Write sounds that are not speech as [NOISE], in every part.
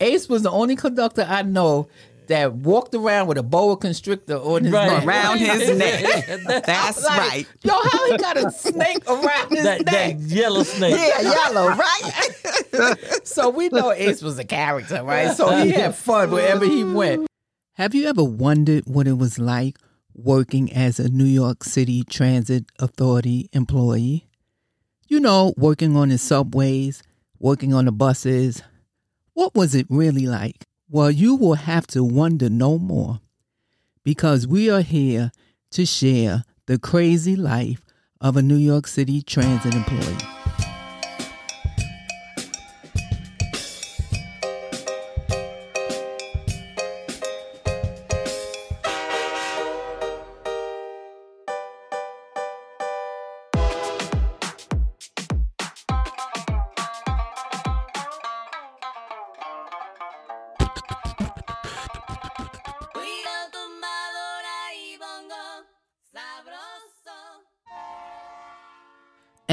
Ace was the only conductor I know that walked around with a boa constrictor on his Right. neck. Around his [LAUGHS] neck. That's Like, right. Yo, how he got a snake around his that, neck? that yellow snake. Yeah, yellow, right? [LAUGHS] So we know Ace was a character, right? So he had fun wherever he went. Have you ever wondered what it was like working as a New York City Transit Authority employee? You know, working on the subways, working on the buses. What was it really like? Well, you will have to wonder no more because we are here to share the crazy life of a New York City transit employee.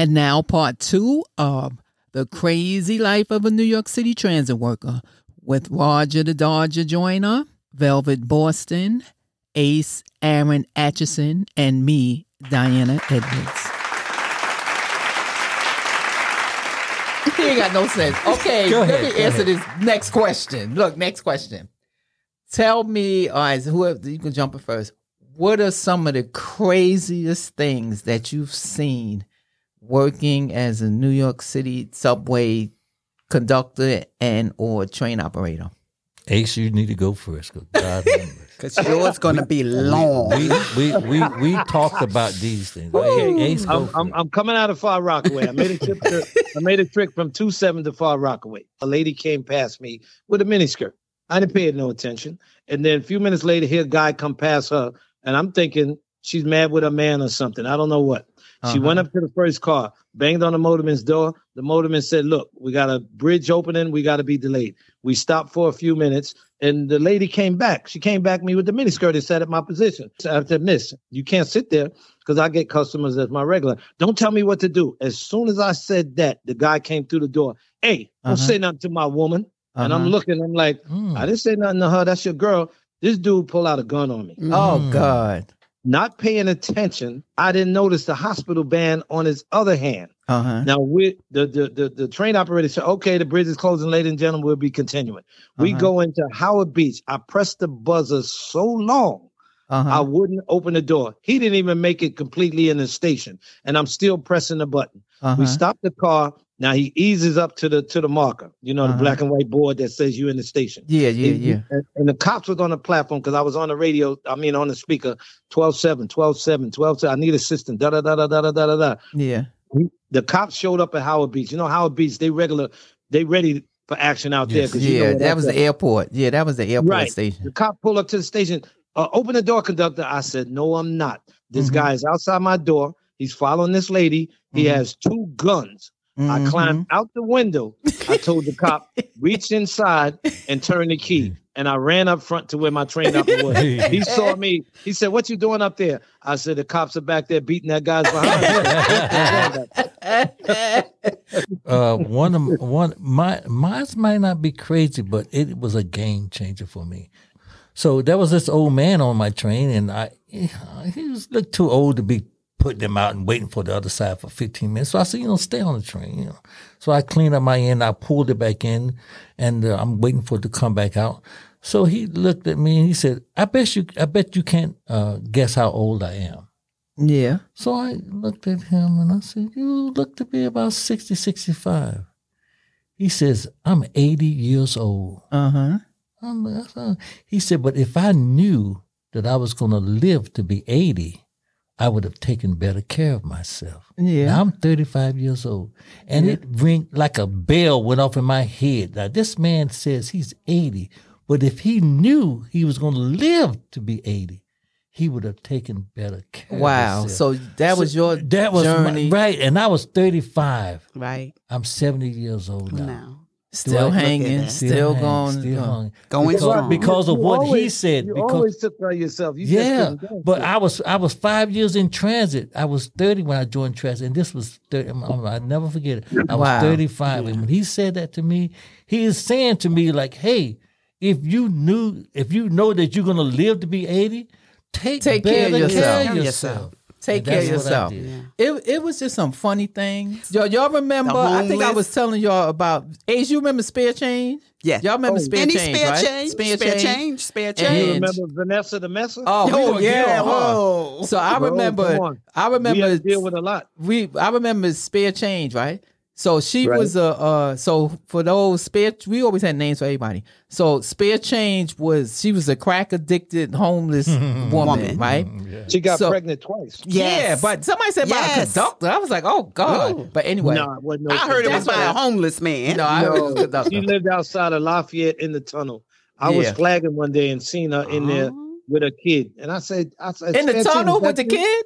And now, part two of The Crazy Life of a New York City Transit Worker with Roger the Dodger Joyner, Velvet Boston, Ace Aaron Atchinson, and me, Diana Edwards. [LAUGHS] He ain't got no sense. [LAUGHS] Okay, Go let me answer ahead. this next question. Look, next question. Tell me, all right, whoever you can jump in first. What are some of the craziest things that you've seen working as a New York City subway conductor and or train operator? Ace, you need to go first. Because [LAUGHS] yours going to be long. we, we, we, we talked about these things. Ace, I'm, I'm. I'm coming out of Far Rockaway. I made a trip. To, I made a trip from two seven to Far Rockaway. A lady came past me with a miniskirt. I didn't pay it no attention. And then a few minutes later, here a guy come past her, and I'm thinking she's mad with a man or something. I don't know what. She Uh-huh. went up to the first car, banged on the motorman's door. The motorman said, "Look, we got a bridge opening. We got to be delayed." We stopped for a few minutes, and the lady came back. She came back me with the miniskirt and sat at my position. So I said, "Miss, you can't sit there because I get customers as my regular. Don't tell me what to do." As soon as I said that, the guy came through the door. Hey, don't Uh-huh. say nothing to my woman. And I'm Uh-huh. looking. I'm like, Mm. I didn't say nothing to her. That's your girl. This dude pulled out a gun on me Oh Mm. God. Not paying attention, I didn't notice the hospital band on his other hand. Uh huh. Now we the the the, the train operator said, okay, the bridge is closing, ladies and gentlemen, we'll be continuing. We Uh-huh. go into Howard Beach. I pressed the buzzer so long Uh I wouldn't open the door. He didn't even make it completely in the station, and I'm still pressing the button. We huh. stop the car. Now he eases up to the to the marker, you know, Uh-huh. the black and white board that says you in the station. Yeah, yeah, And- yeah. And, and the cops was on the platform because I was on the radio, I mean on the speaker, 12-7, 12-7, 12-7. I need assistance. Da da da da da da da da. Yeah. The cops showed up at Howard Beach. You know, Howard Beach, they regular, they ready for action out there. Yes. 'cause you know Yeah, that was the airport. Yeah, that was the airport Right. station. The cop pulled up to the station. Uh, open the door, conductor. I said, no, I'm not. This Mhm. guy is outside my door. He's following this lady. He Mhm. has two guns. I Mhm. climbed out the window. I told the cop, reach inside and turn the key. And I ran up front to where my train operator was. [LAUGHS] He saw me. He said, What you doing up there? I said, The cops are back there beating that guy's behind. [LAUGHS] [LAUGHS] uh, one of one my mine might not be crazy, but it was a game changer for me. So there was this old man on my train, and I he was looked too old to be putting them out and waiting for the other side for 15 minutes. So I said, you know, stay on the train. You know, so I cleaned up my end, I pulled it back in, and uh, I'm waiting for it to come back out. So he looked at me and he said, "I bet you, I bet you can't uh, guess how old I am." Yeah. So I looked at him and I said, You look to be about 60, 65. He says, I'm 80 years old. Uh huh. I'm like, "Uh." He said, But if I knew that I was going to live to be 80, I would have taken better care of myself. Yeah. Now I'm 35 years old. And it ring like a bell went off in my head. Now this man says he's 80, but if he knew he was going to live to be 80, he would have taken better care Wow. of himself. Wow, so that was your that was my- journey. right, and I was 35. Right I'm 70 years old now. now. Still Right. hanging, that. still, hanging, going. still going. Going because, strong. because of You what he said. You because always took care of yourself. You yeah, couldn't but it. I was I was five years in transit. I was thirty when I joined transit, and this was 30, I never forget it. I was Wow. thirty five, and when he said that to me, he is saying to me like, "Hey, if you knew, if you know that you're gonna live to be eighty, take Take care of better yourself. care of Yourself. Yourself. Take care of that's what I yourself. It it was just some funny things. Y'all, y'all remember? I think I was telling y'all about. Ace, you remember spare change? Yeah. Y'all remember Oh, spare Any change, spare right? change? Spare, change. Spare And- You change. remember Vanessa the Messer? Oh, we Oh, gonna yeah. Whoa. So I remember. come on. I we had remember. to deal with a lot. we I remember spare change, right? So she Right. was a uh so for those spare we always had names for everybody. So spare change was she was a crack addicted homeless [LAUGHS] woman, Woman. right? She got So- pregnant twice. Yes. Yeah, but somebody said about a Yes. conductor. I was like, oh God. Ooh. But anyway, No, no I heard it was by a homeless man. no, I heard it was a No, she lived outside of Lafayette in the tunnel. I was flagging one day and seen her in there Oh. with a kid, and I said, "I said in the tunnel change, with the kid.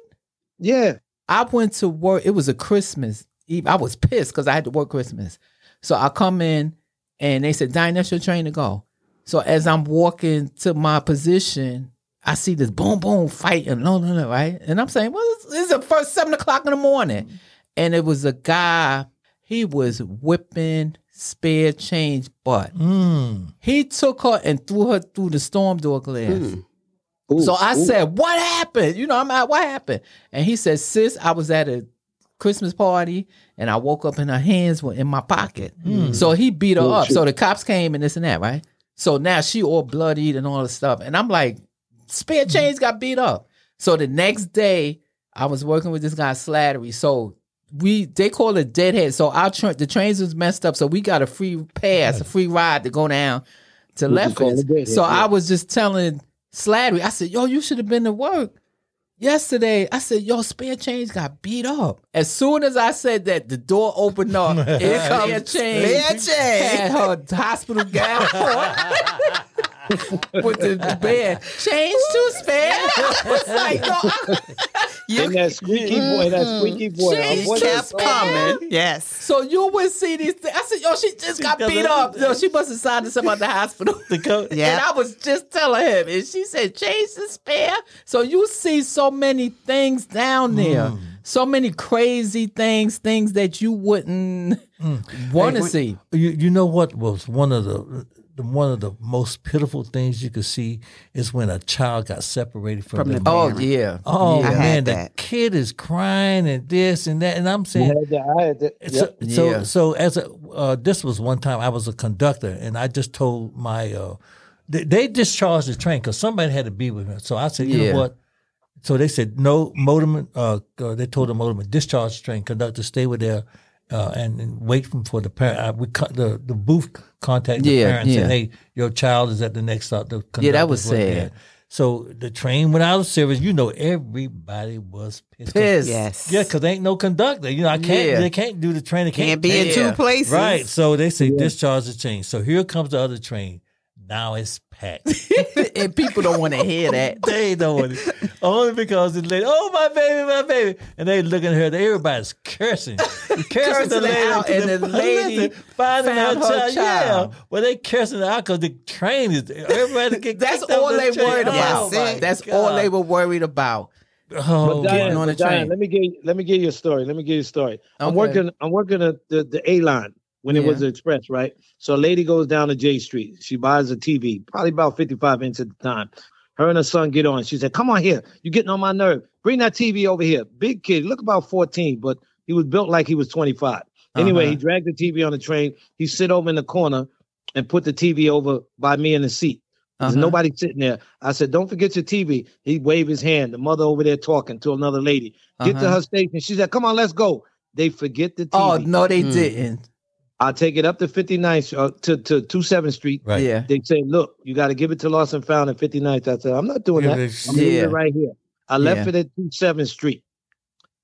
Yeah, I went to work. It was a Christmas Eve. I was pissed because I had to work Christmas. So I come in and they said, Diane, that's your train to go. So as I'm walking to my position, I see this boom boom fight and no no no right, and I'm saying, well, this, is the first seven o'clock in the morning, and it was a guy. He was whipping spare change butt. Mm. He took her and threw her through the storm door glass. Mm. Ooh, So I ooh. said, "What happened?" You know, I'm at what happened, and he said, "Sis, I was at a Christmas party, and I woke up and her hands were in my pocket." Hmm. So he beat her Oh, up. shit. So the cops came and this and that, right? So now she all bloodied and all this stuff, and I'm like, spare hmm. change got beat up. So the next day, I was working with this guy Slattery. So we they call it deadhead. So our tra- the trains was messed up, so we got a free pass, a free ride to go down to We just call Lefferts. So yeah. I was just telling Slattery, I said, "Yo, you should have been to work." Yesterday, I said, "Yo, spare change got beat up." As soon as I said that, the door opened up. [LAUGHS] Here comes comes spare change. Spare Had her hospital gown [LAUGHS] on [LAUGHS] with the bed. Change to spare. [LAUGHS] I was like, "Yo, I- in that squeaky boy, that squeaky boy. She I He kept coming. Yes. So you would see these things. I said, yo, she just got got beat up. Yo, she must have signed us up at the hospital. The co- [LAUGHS] Yeah. And I was just telling him, and she said, change to spare. So you see so many things down there. Mm. So many crazy things, things that you wouldn't want to Hey, see. You you know what was one of the, the one of the most pitiful things you could see is when a child got separated from, From their the Oh, yeah. Oh I man, the that. kid is crying and this and that, and I'm saying, had that. I had that. so, Yep. so, Yeah. so as a uh, this was one time I was a conductor, and I just told my uh, they, they discharged the train because somebody had to be with me. So I said, you Yeah. know what? So they said no motorman. Uh, uh, they told the motorman discharge the train. Conductor stay with there. Uh, and, and wait for, for the parent. Uh, we cut the the booth contacted the Yeah, parents yeah. and hey, your child is at the next stop. The Yeah, that was wasn't sad. there. So the train went out of service. You know, everybody was pissed. Pissed. Yes. Yeah, because they ain't no conductor. You know, I can't. Yeah. They can't do the train. They can't, Can't be in pay. two places. Right. So they say discharge the train. So here comes the other train. Now it's packed. [LAUGHS] and people don't want to hear that. [LAUGHS] they don't want it. Only because the lady, oh my baby, my baby. And they looking at her, everybody's cursing. Cursing, [LAUGHS] Cursing the lady. out, and the lady finding found her her child. child. Yeah. Well, they cursing her out because the train is everybody get That's kicked off all the they train. worried Oh, about. my That's God. all they were worried about. Oh, But Diane, on but the train. Diane, let me get let me give you a story. Let me give you a story. I'm working I'm working at the, the A line when it was Yeah. the express, right? So a lady goes down to Jay Street. She buys a TV, probably about 55 inch at the time. Her and her son get on. She said, Come on here. You're getting on my nerve. Bring that TV over here. Big kid, look about 14, but he was built like he was 25. Anyway, Uh-huh. he dragged the TV on the train. He sit over in the corner and put the TV over by me in the seat. There's Uh-huh. nobody sitting there. I said, "Don't forget your TV." He waved his hand. The mother over there talking to another lady. Get to Uh-huh. her station. She said, "Come on, let's go." They forget the TV. Oh, no, they Mm. didn't. I take it up to 59th uh, to to 27th Street. Right. Yeah. They say, "Look, you got to give it to Lost and Found at 59th." I said, "I'm not doing Yeah, that. but- I'm leaving Yeah. it right here." I left Yeah. it at 27th Street.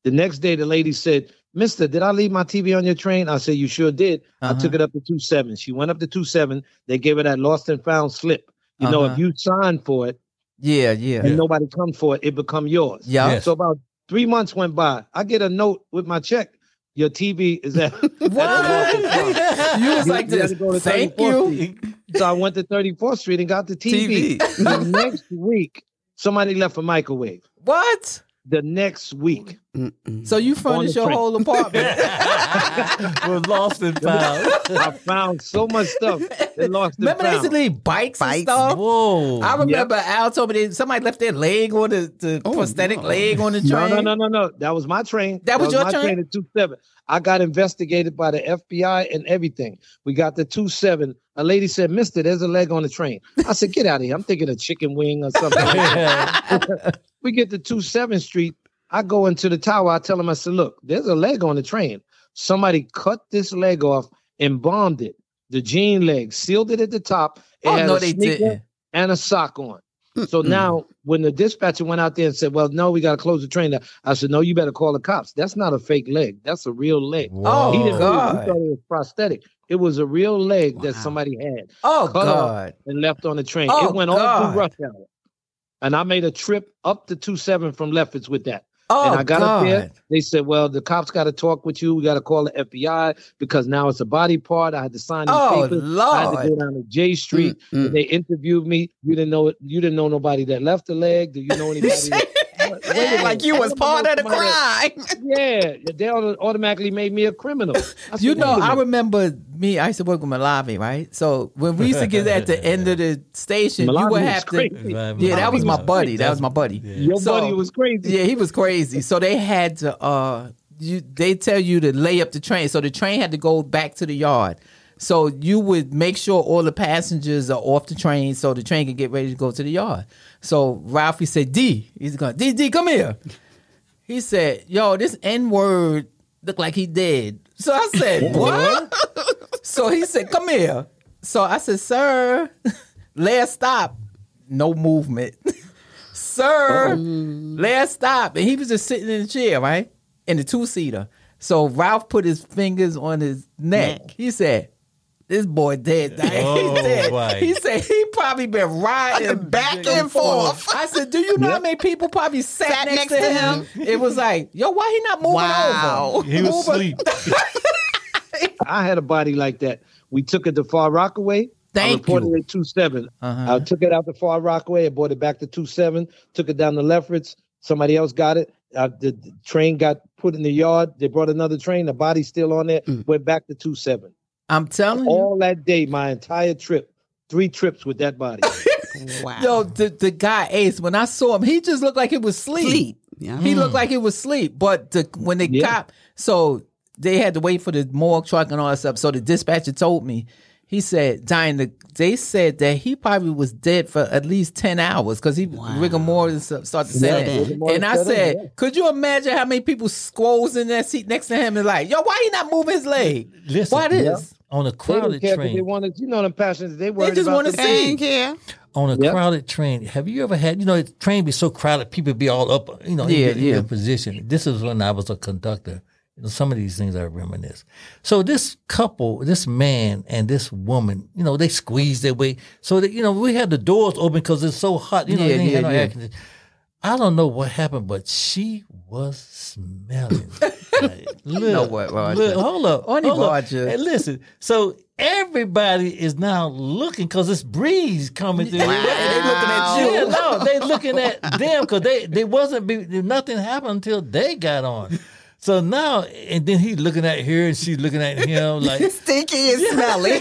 The next day, the lady said, "Mister, did I leave my TV on your train?" I said, "You sure did." I Uh-huh. took it up to 27. She went up to 27. They gave her that Lost and Found slip. You know, if Uh-huh. you sign for it Yeah, yeah. and nobody comes for it, it become yours. Yeah. Yes. So about three months went by. I get a note with my check. Your TV is at. [LAUGHS] What? [LAUGHS] you was like You this. to go to Thank 34th you. Street. So I went to 34th Street and got the TV. TV. the next week, somebody left a microwave. What? The next week. Mm-mm. So you furnished your train. whole apartment? [LAUGHS] was lost and [LAUGHS] found. I found so much stuff that lost and Remember they used to leave bikes, and stuff? Whoa. I remember Al told me that somebody left their leg on the, the Oh, prosthetic no. leg on the train. no, no, no, no. That was my train. That was your my train? train at two seven. I got investigated by the FBI and everything. We got the two seven. A lady said, "Mister, there's a leg on the train." I said, "Get out of here! I'm thinking a chicken wing or something." [LAUGHS] we get to two seven Street. I go into the tower. I tell him, I said, "Look, there's a leg on the train. Somebody cut this leg off and bombed it. The jean leg, sealed it at the top. It Oh, had no, a they didn't. and a sock on." So now, when the dispatcher went out there and said, "Well, no, we got to close the train," I said, "No, you better call the cops. That's not a fake leg. That's a real leg." Oh, he didn't believe it. God. He thought it was prosthetic. It was a real leg that somebody had Oh, Cut off. God. and left on the train. Oh, it went all God. through rush hour, and I made a trip up to two seven from Lefferts with that. Oh, and I got God. up there. They said, "Well, the cops got to talk with you. We got to call the FBI because now it's a body part. I had to sign these Oh, papers. I had to go down to Jay Street. Mm-mm. and They interviewed me. You didn't know it. You didn't know nobody that left the leg. Do you know [LAUGHS] anybody? that- Wait a minute. like you was part of the crime. [LAUGHS] Yeah, they automatically made me a criminal. [LAUGHS] Said, You know, I remember me. I used to work with Malavi, right? So when we used to get at the end of the station, you Malavi would was have to. crazy. Yeah, that was my buddy. That was my buddy. Your So- buddy was crazy. Yeah, he was crazy. So they had to uh you they tell you to lay up the train. So the train had to go back to the yard. So you would make sure all the passengers are off the train so the train can get ready to go to the yard. So Ralphie said, D, he's going, D, D, come here. He said, Yo, this N word look like he dead. So I said, [LAUGHS] What? so he said, Come here. So I said, Sir, [LAUGHS] last stop, no movement. [LAUGHS] Sir, oh. last stop. And he was just sitting in the chair, right? In the two seater. So Ralph put his fingers on his neck. He said, this boy dead. Dad. Oh, he, said, boy. he said he probably been riding Back and forth. I said, do you know how many people probably sat, Sat next, to him? It was like, yo, why he not moving Wow. over? He was asleep. [LAUGHS] I had a body like that. We took it to Far Rockaway. Thank I Thank reported you. it two seven. Uh-huh. I took it out to Far Rockaway. I brought it back to two seven. Took it down to Lefferts. Somebody else got it. Uh, the, the train got put in the yard. They brought another train. The body's still on there. Mm. Went back to two seven. I'm telling you. All that day, my entire trip, three trips with that body. [LAUGHS] Wow. Yo, the, the guy Ace, when I saw him, he just looked like he was sleep. Sleep. Yeah. He looked hmm. like he was sleep. But the when the Yeah. cop, so they had to wait for the morgue truck and all that stuff. So the dispatcher told me, he said, dying. the, they said that he probably was dead for at least 10 hours because he Wow. rigor mortis started to set Yeah, in. And I set in, said, yeah. could you imagine how many people squoze in that seat next to him and like, yo, why he not moving his leg? Listen, Why this? On a they didn't crowded they train, wanted, you know, them passengers. They worried just wanna the- see. Ain't care. on a Yep. crowded train, have you ever had, you know, the train be so crowded, people be all up, you know, Yeah, in, in yeah. their position. This is when I was a conductor. You know, some of these things I reminisce. So this couple, this man and this woman, you know, they squeezed their way. So that, you know, we had the doors open because it's so hot. You know, Yeah, they ain't had yeah, no yeah. I don't know what happened, but she was smelling. [LAUGHS] like, look, what, Roger? look, hold up. Hold up. Hey, listen, so everybody is now looking because this breeze coming through. Wow. They looking at you. Yeah, no, they looking at them because they they wasn't be, nothing happened until they got on. So now, and then he's looking at her and she's looking at him [LAUGHS] like. Stinky and [LAUGHS] smelly.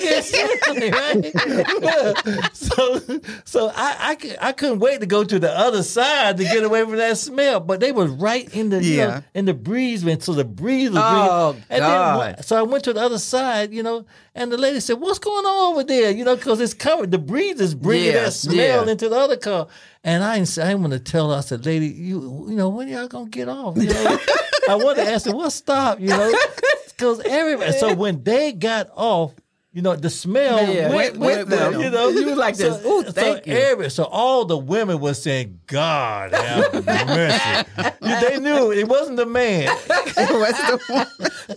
right? so, so I, I, I couldn't wait to go to the other side to get away from that smell. But they was right in the you know, Yeah. in the breeze, man. So the breeze was Oh, and God. Then, so I went to the other side, you know, and the lady said, "What's going on over there?" You know, because it's covered. The breeze is bringing Yeah, that smell yeah. into the other car. And I I didn't want to tell her. I said, "Lady, you, you know, when y'all gonna get off?" You know, [LAUGHS] I wanted to ask her, "What stop?" You know, [LAUGHS] because everybody. So when they got off. You know the smell Yeah, went went with with them. them. You know, [LAUGHS] You was like this, "Ooh, thank so you." every- so all the women were saying, "God have mercy." they knew it wasn't the man. [LAUGHS] What's the one?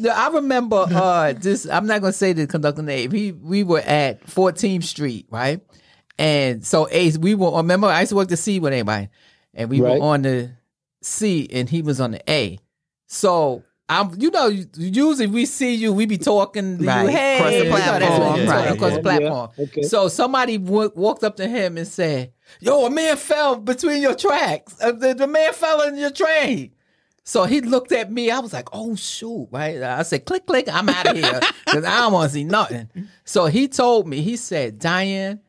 No, I remember uh this I'm not gonna say the conductor name. He we were at 14th Street, right? And so Ace, we were remember I used to work the C with anybody, And we Right. were on the C and he was on the A. So I'm, you know, usually we see you, we be talking to Right. you, hey, Across the you know, that's what platform, you talk right. across the platform. yeah, okay. So somebody w- walked up to him and said, "Yo, a man fell between your tracks. Uh, the, the man fell in your train." So he looked at me. I was like, "Oh shoot!" Right? I said, "Click, click. I'm out of here [LAUGHS] because I don't want to see nothing." So he told me. He said, "Diane."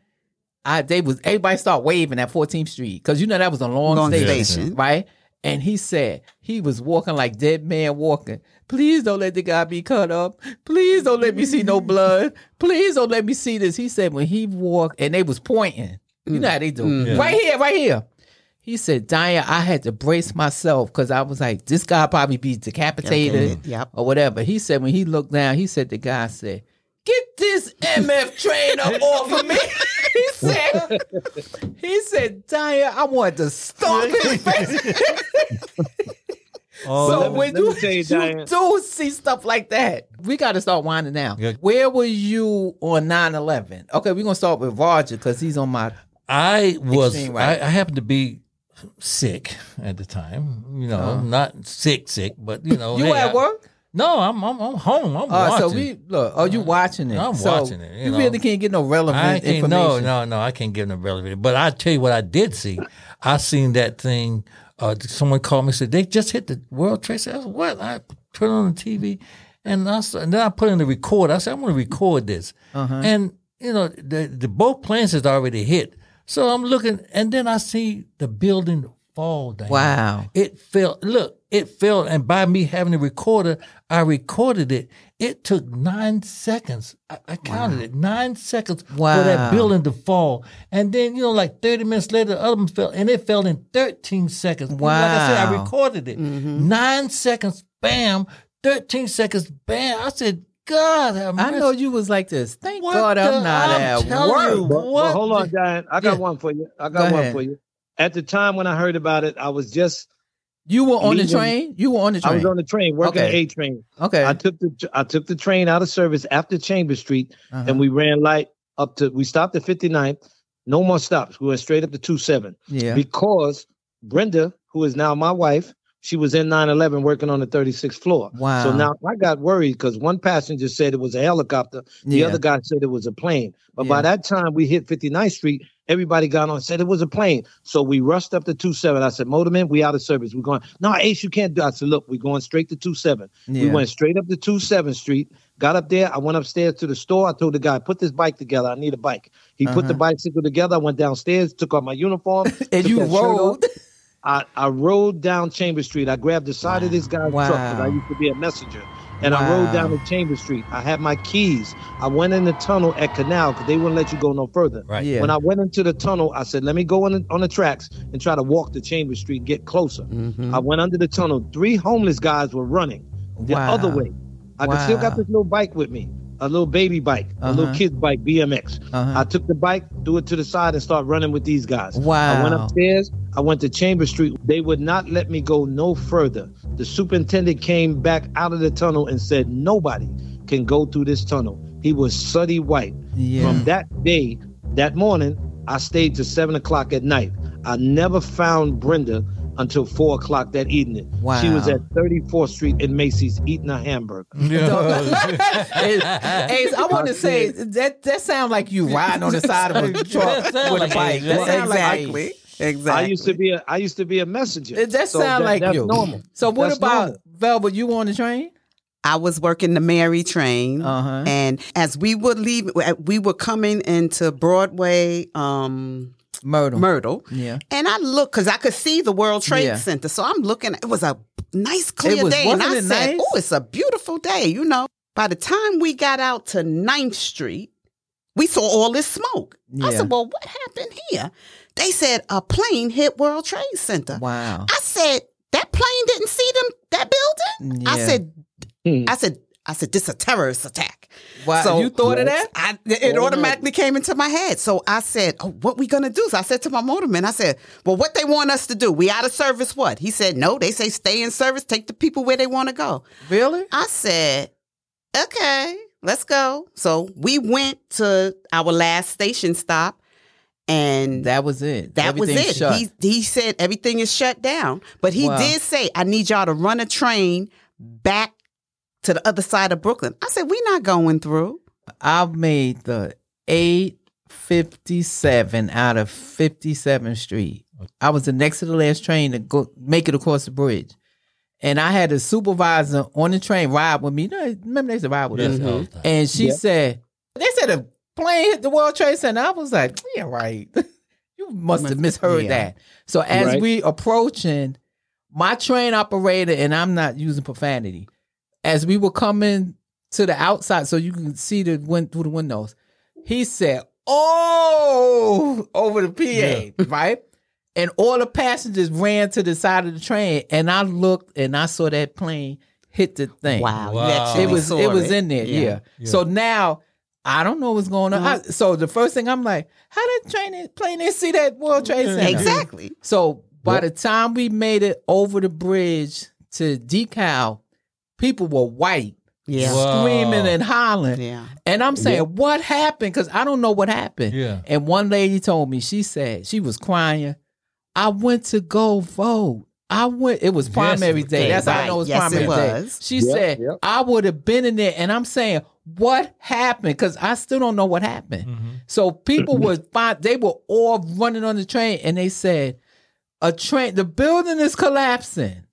I they was everybody start waving at 14th Street because you know that was a long, Long station, station. right? And he said he was walking like dead man walking. Please don't let the guy be cut up. Please don't let me see no blood. Please don't let me see this. He said when he walked and they was pointing. You know mm. how they do. Mm. Right here, right here. He said, Diane, I had to brace myself because I was like, this guy probably be decapitated Yep. or whatever. He said when he looked down, he said the guy said, Get this MF trainer [LAUGHS] off of me. He said, he said, Diane, I wanted to stomp his [LAUGHS] face. [LAUGHS] Oh, so let me- when let you, tell you, you do see stuff like that, we got to start winding down. Yeah. Where were you on 9-11? Okay, we're going to start with Roger because he's on my... I was right. I, I happened to be sick at the time. You know, uh-huh. not sick, sick, but you know, You hey, at I- work? No, I'm I'm, I'm home. I'm Uh, watching. so we look. Are you watching it? I'm So watching it, you You, know. really can't get no relevant I information. No, no, no. I can't get no relevant. But I tell you what, I did see. I seen that thing. Uh, someone called me and said they just hit the World Trade Center. I said, what? I put on the TV, and I and then I put in the record. I said I'm going to record this, Uh-huh. and you know the the both planes has already hit. So I'm looking, and then I see the building fall down. Wow. It fell. Look, it fell, and by me having a recorder, I recorded it. It took nine seconds. I, I counted it nine seconds for that building to fall, and then you know, like thirty minutes later, the other one fell, and it fell in thirteen seconds. Wow. Like I said, I recorded it. Mm-hmm. Nine seconds, bam. Thirteen seconds, bam. I said, God, have I know you was like this. Thank What God I'm the- not I'm at work. you. But, but hold on, the- Diane. I got Yeah. one for you. I Go got one ahead. for you. At the time when I heard about it, I was just You were on the train. You were on the train. I was on the train working Okay. the A train. okay. I took the I took the train out of service after Chambers Street, Uh-huh. and we ran light up to. We stopped at 59th. No more stops. We went straight up to 27 yeah. because Brenda, who is now my wife, she was in 911 working on the 36th floor. Wow. So now I got worried because one passenger said it was a helicopter, the Yeah. other guy said it was a plane. But Yeah. by that time we hit 59th Street, everybody got on and said it was a plane. So we rushed up to 27. I said, Motorman, we out of service. We're going, no, Ace, you can't do it. I said, look, we're going straight to 27. We Yeah. went straight up to 27th Street, got up there. I went upstairs to the store. I told the guy, put this bike together. I need a bike. He put the Uh-huh. bicycle together. I went downstairs, took off my uniform. [LAUGHS] and you rode. I, I rode down Chamber Street. I grabbed the side of this guy's truck because I used to be a messenger. And I rode down Wow. to Chambers Street. I had my keys. I went in the tunnel at Canal because they wouldn't let you go no further. Right. Yeah. When I went into the tunnel, I said, let me go on the, on the tracks and try to walk to Chambers Street, get closer. Mm-hmm. I went under the tunnel. Three homeless guys were running the Wow. other way. I could still got this little bike with me, a little baby bike, a little Uh-huh. kid's bike, BMX. Uh-huh. I took the bike, threw it to the side, and started running with these guys. Wow. I went upstairs. I went to Chamber Street. They would not let me go no further. The superintendent came back out of the tunnel and said, Nobody can go through this tunnel. He was sooty white. Yeah. From that day, that morning, I stayed to seven o'clock at night. I never found Brenda until four o'clock that evening. She was at 34th Street in Macy's eating a hamburger. [LAUGHS] [LAUGHS] Hey, Ace, I want to say that that sounds like you riding on the side of a [LAUGHS] truck with like a bike. That sound like exactly. Ace. Exactly. I used to be a I used to be a messenger. It- That So sound that- like that's you. normal. So what That's about normal. Velvet? You on the train? I was working the Mary train, Uh-huh. and as we would leave, we were coming into Broadway, um, Myrtle. Myrtle, Yeah. and I looked because I could see the World Trade Yeah. Center. So I'm looking. It was a nice, clear was- day, and I said, nice? "Oh, it's a beautiful day." You know. By the time we got out to 9th Street, we saw all this smoke. I said, "Well, what happened here?" They said a plane hit World Trade Center. Wow. I said, "That plane didn't see them that building." I said, Hmm. "I said." I said, this is a terrorist attack. Wow. you thought of that? I, it automatically came into my head. So I said, oh, what we going to do? So I said to my motorman, I said, well, what they want us to do? We out of service what? He said, no, they say stay in service, take the people where they want to go. Really? I said, okay, let's go. So we went to our last station stop and That was it. that was it. Shut. He he said everything is shut down, but he Wow. did say I need y'all to run a train back to the other side of Brooklyn. I said, we not going through. I made the 857 out of 57th Street. I was the next to the last train to go make it across the bridge. And I had a supervisor on the train ride with me. You know, remember they used to ride with Yes, us? all the. And she said, they said a plane hit the World Trade Center. I was like, yeah, right. [LAUGHS] you must have misheard yeah. that. So as Right. we approaching, my train operator, and I'm not using profanity, as we were coming to the outside so you can see the win- through the windows, he said, oh, [LAUGHS] over the PA, [LAUGHS] right? And all the passengers ran to the side of the train, and I looked and I saw that plane hit the thing. Wow. Wow. It was saw it was in there, yeah. Yeah. So now I don't know what's going on. Mm-hmm. so the first thing I'm like, how did train plane didn't see that World Trade Center? Exactly. [LAUGHS] So by the time we made it over the bridge to DeKalb, people were white, Yeah. Wow. screaming and hollering. Yeah. And I'm saying, what happened? Because I don't know what happened. Yeah. And one lady told me, she said, she was crying. I went to go vote. I went, it was primary it was. day. That's how I know it was Yes, primary it day. was. She Yep, said, yep. I would have been in there. And I'm saying, what happened? Because I still don't know what happened. Mm-hmm. So people were fine. They were all running on the train and they said, a train, the building is collapsing.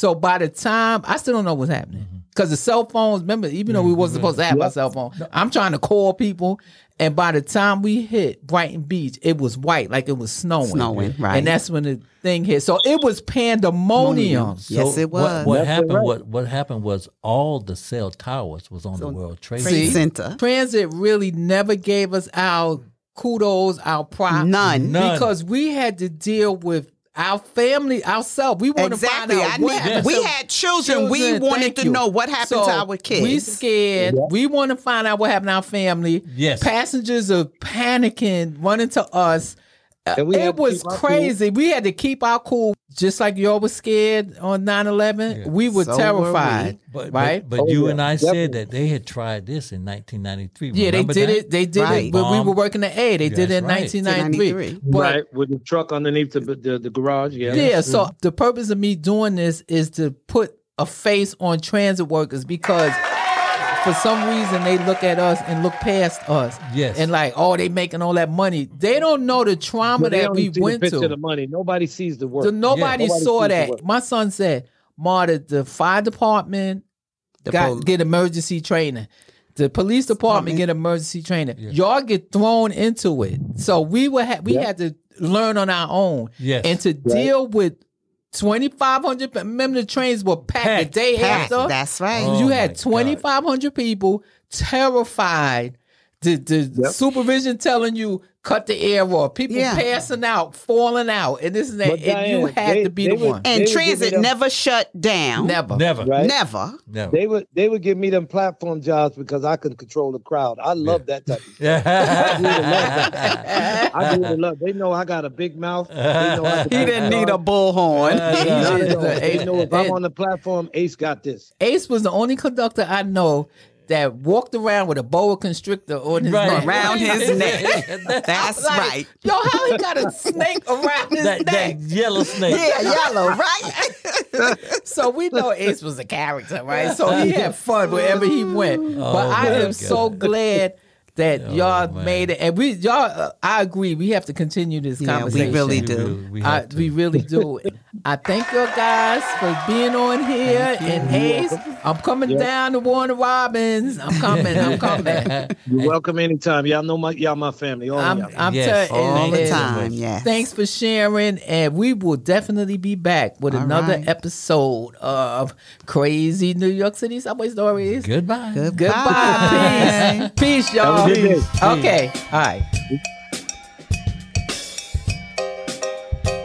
So by the time I still don't know what's happening Mm-hmm. because the cell phones. Remember, even though we wasn't supposed to have our Yep. cell phone, I'm trying to call people, and by the time we hit Brighton Beach, it was white, like it was snowing. Snowing, right. And that's when the thing hit. So it was pandemonium. Yes, it was. What, what happened? right. What what happened was all the cell towers was on the World Trade Trade Center. Center. Transit really never gave us our kudos, our props. None. None. Because we had to deal with our family, ourselves. We want Exactly. to find out need, what happened We had children. We wanted to you. know what happened So, to our kids. We scared. We want to find out what happened to our family. Yes. Passengers are panicking, running to us. And we it was keep our cool. crazy. We had to keep our cool, just like y'all was scared on 9-11. We were So were terrified, But, right? but, but you yeah, and I oh, definitely. said that they had tried this in 1993. yeah, they did that? it. They did Right. it when we were working at A. They did it in right. 1993. But right with the truck underneath the the, the garage. Yeah. Yeah, so the purpose of me doing this is to put a face on transit workers because for some reason they look at us and look past us. Yes. And like, oh, they making all that money. They don't know the trauma But that we see the went picture to. of the money. Nobody sees the work. So nobody Nobody saw that. My son said, Marta, the fire department The got pol- get emergency training. The police department get emergency training. Y'all get thrown into it. So we were ha- we had to learn on our own. Yes. And to deal with twenty five hundred. Remember the trains were packed, Packed, the day Packed. after. That's right. Oh, you had twenty five hundred people terrified. The the supervision telling you cut the air off. People Yeah. passing out, falling out, and this is that. But And you had they- to be the would- one. And would give transit them- never shut down. Never. Never. Right. Never. Never. They would they would give me them platform jobs because I could control the crowd. I love that type. Of [LAUGHS] yeah. I do love. They know I got a big mouth. They know I [LAUGHS] He didn't need a bullhorn. They know, they know if I'm on the platform, Ace got this. Ace was the only conductor I know that walked around with a boa constrictor on his Right. neck. Around [LAUGHS] his neck. [LAUGHS] That's Like, right. Yo, how he got a snake around his that, neck? that yellow snake. Yeah, yellow, right? [LAUGHS] So we know Ace was a character, right? So he had fun wherever he went. Oh, but I am God. so glad that y'all man. made it, and we y'all. Uh, I agree. We have to continue this Yeah, we really do. really- we I, we really do. I thank you guys for being on here. And Ace, I'm coming down to Warner Robins. I'm coming. I'm [LAUGHS] coming. You're welcome anytime. Y'all know my y'all my family. All I'm. I'm Yes, telling All the time, yes. Thanks for sharing, and we will definitely be back with All another right. episode of Crazy New York City Subway Stories. Goodbye. Goodbye. Peace. Peace, y'all. Have a good. Okay. All right.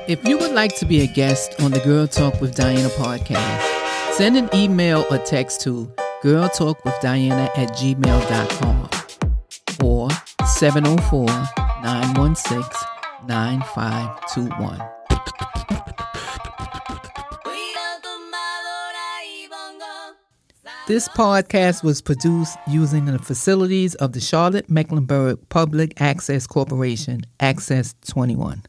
If you would like to be a guest on the Girl Talk with Diana podcast, send an email or text to girltalkwithdiana at gmail.com or 704 916 9521. This podcast was produced using the facilities of the Charlotte Mecklenburg Public Access Corporation, Access 21.